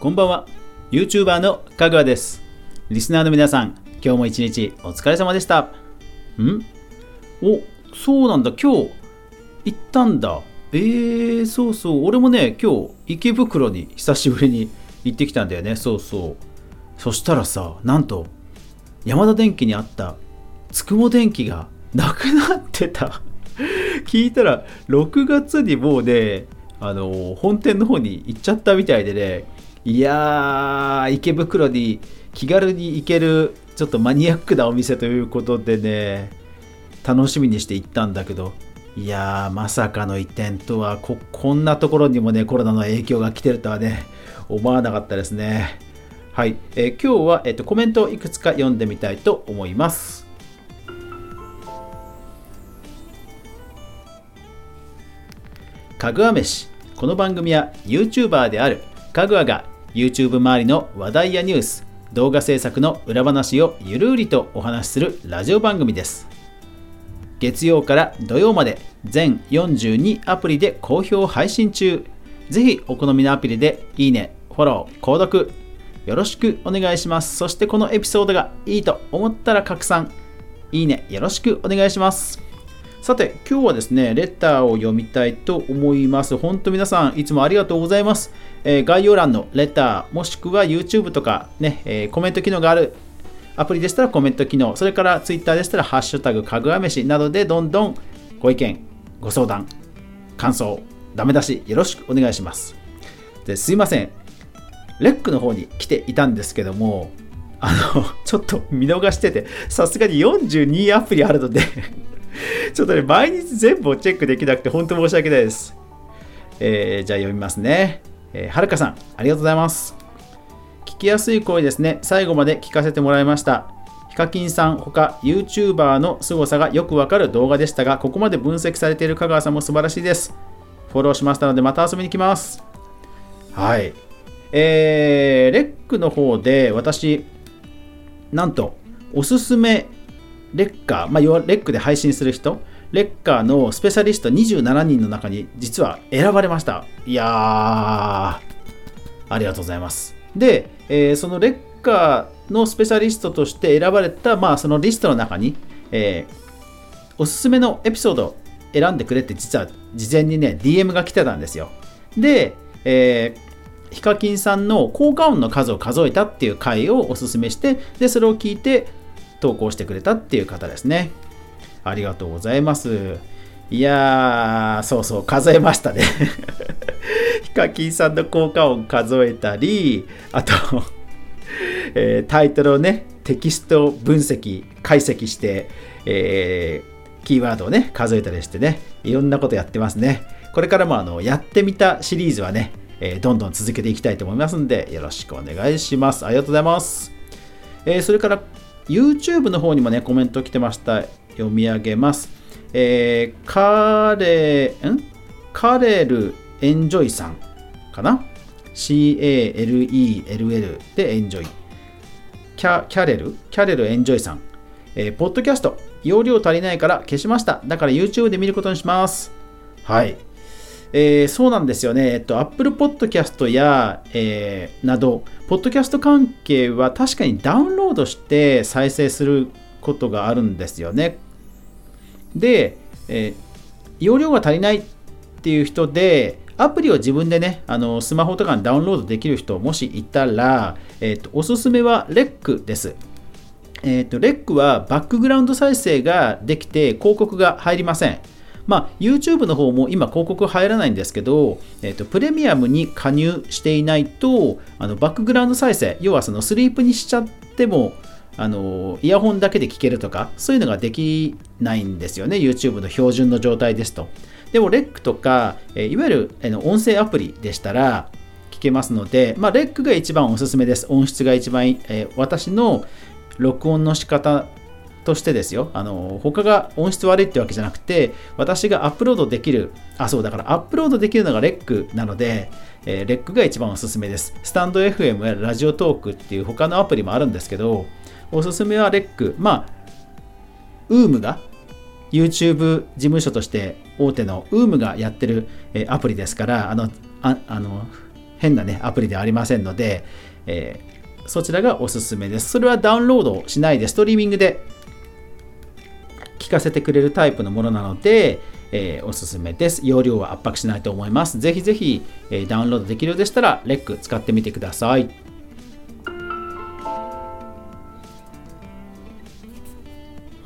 こんばんは。YouTuber のかぐわです。リスナーの皆さん今日も一日お疲れ様でした。ん？おそうなんだ。今日行ったんだ。えー、そうそう。俺もね今日池袋に久しぶりに行ってきたんだよね。そうそう。そしたらさなんと山田電機にあったつくも電機がなくなってた。聞いたら6月にもうねあの本店の方に行っちゃったみたいでね。いやー池袋に気軽に行けるちょっとマニアックなお店ということでね楽しみにして行ったんだけどいやーまさかの移転とはここんなところにもねコロナの影響が来てるとはね思わなかったですね。はい、えー、今日は、えーと、コメントをいくつか読んでみたいと思います。かぐわ飯。この番組は YouTuber であるかぐわが YouTube 周りの話題やニュース動画制作の裏話をゆるりとお話しするラジオ番組です。月曜から土曜まで全42アプリで好評配信中。ぜひお好みのアプリでいいねフォロー購読よろしくお願いします。そしてこのエピソードがいいと思ったら拡散。いいねよろしくお願いします。さて、今日はですね、レターを読みたいと思います。本当皆さん、いつもありがとうございます。え、概要欄のレター、もしくは YouTube とかね、え、コメント機能があるアプリでしたらコメント機能、それから Twitter でしたら、ハッシュタグかぐわ飯などでどんどんご意見、ご相談、感想、ダメ出し、よろしくお願いします。ですいません、レックの方に来ていたんですけども、あの、ちょっと見逃してて、さすがに42アプリあるので ちょっとね、毎日全部をチェックできなくて、本当申し訳ないです。えー、じゃあ読みますね。えー、はるかさん、ありがとうございます。聞きやすい声ですね。最後まで聞かせてもらいました。ヒカキンさんほか YouTuber の凄さがよくわかる動画でしたが、ここまで分析されている香川さんも素晴らしいです。フォローしましたので、また遊びに来ます。はい。えー、レックの方で私、なんと、おすすめレッカー、まあ、レックで配信する人、レッカーのスペシャリスト27人の中に実は選ばれました。いやー、ありがとうございます。で、えー、そのレッカーのスペシャリストとして選ばれた、まあ、そのリストの中に、えー、おすすめのエピソードを選んでくれって実は事前にね、DM が来てたんですよ。で、えー、ヒカキンさんの効果音の数を数えたっていう回をおすすめして、で、それを聞いて投稿してくれたっていう方ですね。ありがとうございます。いやー、そうそう、数えましたね。ヒカキンさんの効果音数えたり、あとえー、タイトルをね、テキスト分析、解析して、えー、キーワードをね、数えたりしてね、いろんなことやってますね。これからもあのやってみたシリーズはね、えー、どんどん続けていきたいと思いますんで、よろしくお願いします。ありがとうございます。えー、それから YouTube の方にもね、コメント来てました。読み上げます。えー、カレ、ん？カレルエンジョイさんかな ?C-A-L-E-L-L でエンジョイ。キャキャレル？キャレルエンジョイさん。えー、ポッドキャスト、容量足りないから消しました。だから YouTube で見ることにします。はい。えー、そうなんですよね。えっと、Apple Podcast や、えー、など、ポッドキャスト関係は確かにダウンロードして再生することがあるんですよね。で、えー、容量が足りないっていう人で、アプリを自分でね、あのスマホとかにダウンロードできる人もしいたら、えーと、おすすめは REC です。えーと、と REC はバックグラウンド再生ができて広告が入りません。まあ、YouTube の方も今広告入らないんですけど、えーと、プレミアムに加入していないとあのバックグラウンド再生要はそのスリープにしちゃってもあのイヤホンだけで聞けるとかそういうのができないんですよね。YouTube の標準の状態ですと。でも REC とか、えいわゆる、えの音声アプリでしたら聞けますので、まあ、REC が一番おすすめです。音質が一番いい、え、私の録音の仕方としてですよ、あの他が音質悪いってわけじゃなくて、私がアップロードできる、あ、そうだからアップロードできるのがレックなので、えー、レックが一番おすすめです。スタンド FM やラジオトークっていう他のアプリもあるんですけど、おすすめはレック。まあ、ウームが YouTube 事務所として大手の UM がやってる、えアプリですから、あの、ああの変なねアプリではありませんので、えー、そちらがおすすめですそれはダウンロードしないでストリーミングで聞かせてくれるタイプのものなので、えー、おすすめです。容量は圧迫しないと思います。ぜひぜひ、えー、ダウンロードできるようでしたらレック使ってみてください。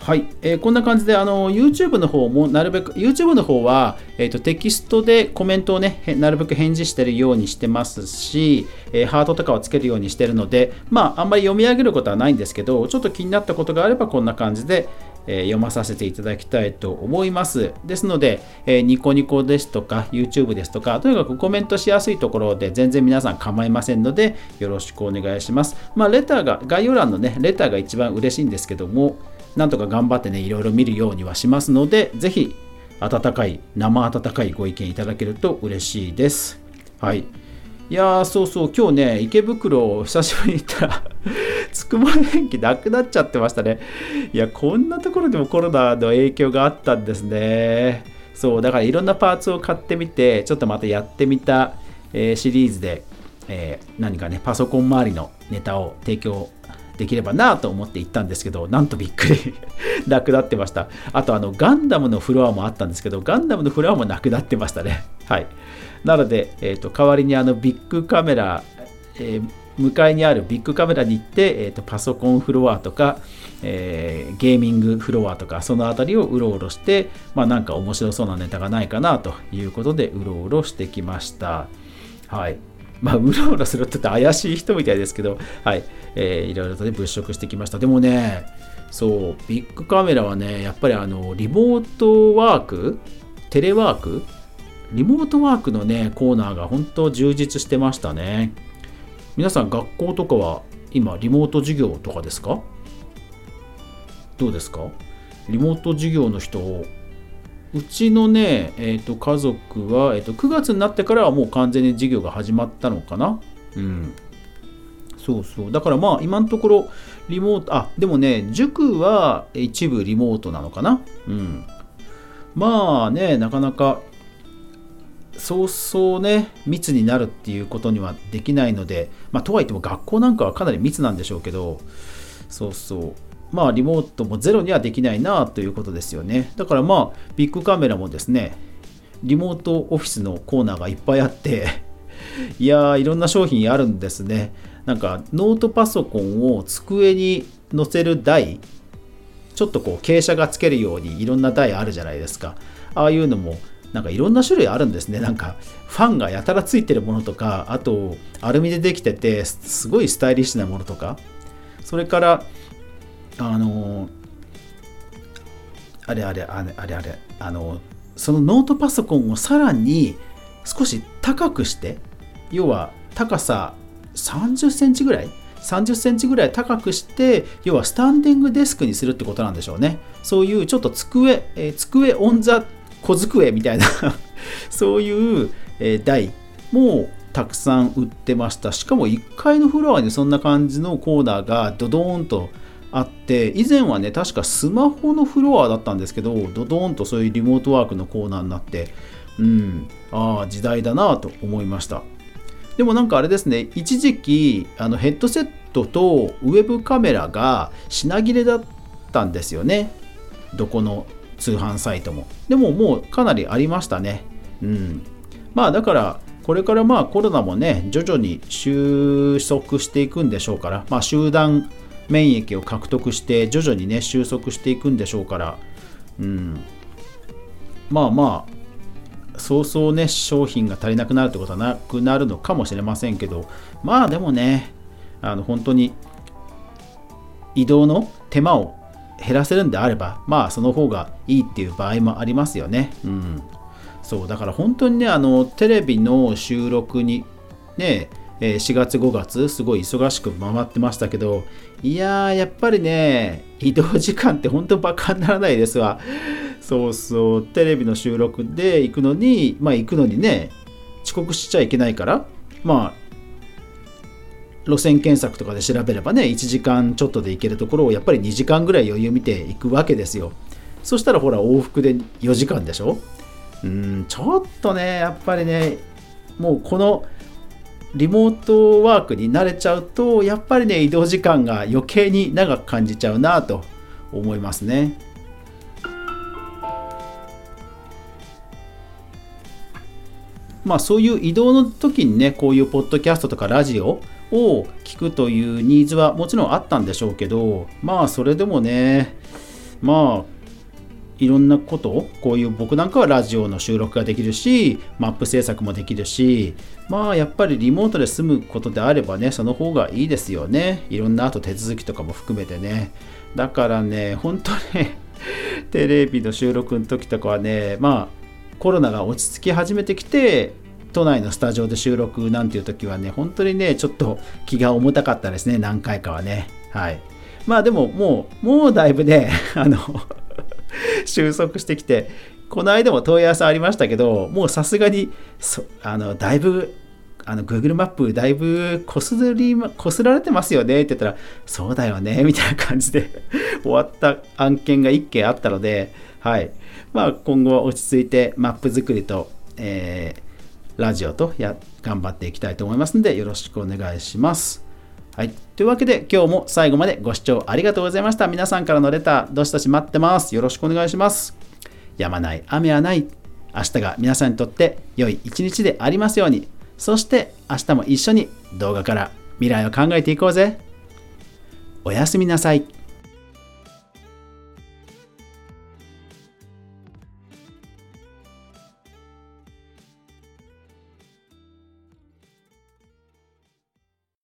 はい、えー、こんな感じであの YouTube の方もなるべく YouTube の方は、えーと、テキストでコメントをねなるべく返事してるようにしてますし、えー、ハートとかをつけるようにしてるのでまああんまり読み上げることはないんですけどちょっと気になったことがあればこんな感じで、読まさせていただきたいと思います。ですので、ニコニコですとか YouTube ですとかとにかくコメントしやすいところで全然皆さん構いませんのでよろしくお願いします。まあレターが概要欄のねレターが一番嬉しいんですけどもなんとか頑張ってねいろいろ見るようにはしますので是非温かい生温かいご意見いただけると嬉しいです。はい。いやーそうそう今日ね池袋を久しぶりに行ったらくば電機なくなっちゃってましたねいやこんなところでもコロナの影響があったんですねそうだからいろんなパーツを買ってみてちょっとまたやってみた、えー、シリーズで、えー、何かねパソコン周りのネタを提供できればなと思って行ったんですけど、なんとびっくり なくなってました。あと、あの、ガンダムのフロアもあったんですけど、ガンダムのフロアもなくなってましたね。はい。なので、えーと、代わりにあのビッグカメラ、えー、向かいにあるビッグカメラに行って、えーと、パソコンフロアとか、えー、ゲーミングフロアとかその辺りをうろうろして、まあ、なんか面白そうなネタがないかなということでうろうろしてきました。はい。まあ、うろうろするって言怪しい人みたいですけど、はい、えー、いろいろとね、物色してきました。でもね、そう、ビッグカメラはね、やっぱりあの、リモートワーク、テレワーク、リモートワークのね、コーナーが本当充実してましたね。皆さん、学校とかは今、リモート授業とかですか？どうですか？リモート授業の人うちのね、えーと、家族は、えーと、9月になってからはもう完全に授業が始まったのかな？うん。そうそう。だからまあ今のところリモート、あ、でもね、塾は一部リモートなのかな？うん。まあね、なかなかそうそうね、密になるっていうことにはできないので、まあとはいっても学校なんかはかなり密なんでしょうけど、そうそう。まあ、リモートもゼロにはできないなということですよね。だからまあ、ビッグカメラもですね、リモートオフィスのコーナーがいっぱいあって いやー、いろんな商品あるんですね。なんか、ノートパソコンを机に載せる台、ちょっとこう、傾斜がつけるようにいろんな台あるじゃないですか。ああいうのも、なんかいろんな種類あるんですね。なんか、ファンがやたらついてるものとか、あと、アルミでできてて、すごいスタイリッシュなものとか、それから、あのあれあれあれあれあれあのそのノートパソコンをさらに少し高くして要は高さ30センチぐらい？30センチぐらい高くして要はスタンディングデスクにするってことなんでしょうね。そういうちょっと机、えー、机オンザ小机みたいな。そういう、え、台もたくさん売ってました。しかも1階のフロアにそんな感じのコーナーがドドーンとあって以前はね確かスマホのフロアだったんですけどドドーンとそういうリモートワークのコーナーになってうんああ時代だなと思いました。でもなんかあれですね一時期あのヘッドセットとウェブカメラが品切れだったんですよね。どこの通販サイトも。でももうかなりありましたね。うん。まあだからこれからまあコロナもね徐々に収束していくんでしょうからまあ集団免疫を獲得して徐々にね収束していくんでしょうから、うん、まあまあそうそうね商品が足りなくなるってことはなくなるのかもしれませんけどまあでもねあの本当に移動の手間を減らせるんであればまあその方がいいっていう場合もありますよね。うん、そうだから本当にねあのテレビの収録にね4月5月すごい忙しく回ってましたけどいやーやっぱりね移動時間って本当バカにならないですわそうそうテレビの収録で行くのにまあ行くのにね遅刻しちゃいけないからまあ路線検索とかで調べればね1時間ちょっとで行けるところをやっぱり2時間ぐらい余裕見ていくわけですよそしたらほら往復で4時間でしょ？うんちょっとねやっぱりねもうこのリモートワークに慣れちゃうとやっぱりね移動時間が余計に長く感じちゃうなと思いますね。まあそういう移動の時にねこういうポッドキャストとかラジオを聞くというニーズはもちろんあったんでしょうけどまあそれでもねまあいろんなことをこういう僕なんかはラジオの収録ができるしマップ制作もできるしまあやっぱりリモートで済むことであればねその方がいいですよね。いろんなあと手続きとかも含めてね。だからね本当ねテレビの収録の時とかはねまあコロナが落ち着き始めてきて都内のスタジオで収録なんていう時はね本当にねちょっと気が重たかったですね何回かはねはいまあでももうもうだいぶね あの収束してきて、この間も問い合わせありましたけど、もうさすがに、あの、だいぶ、あの、Google マップだいぶこすり、こすられてますよねって言ったら、そうだよね、みたいな感じで 終わった案件が1件あったので、はい。まあ、今後は落ち着いてマップ作りと、えー、ラジオとや頑張っていきたいと思いますので、よろしくお願いします。はい。というわけで、今日も最後までご視聴ありがとうございました。皆さんからのレター、どしどし待ってます。よろしくお願いします。やまない、雨はない。明日が皆さんにとって良い一日でありますように。そして明日も一緒に動画から未来を考えていこうぜ。おやすみなさい。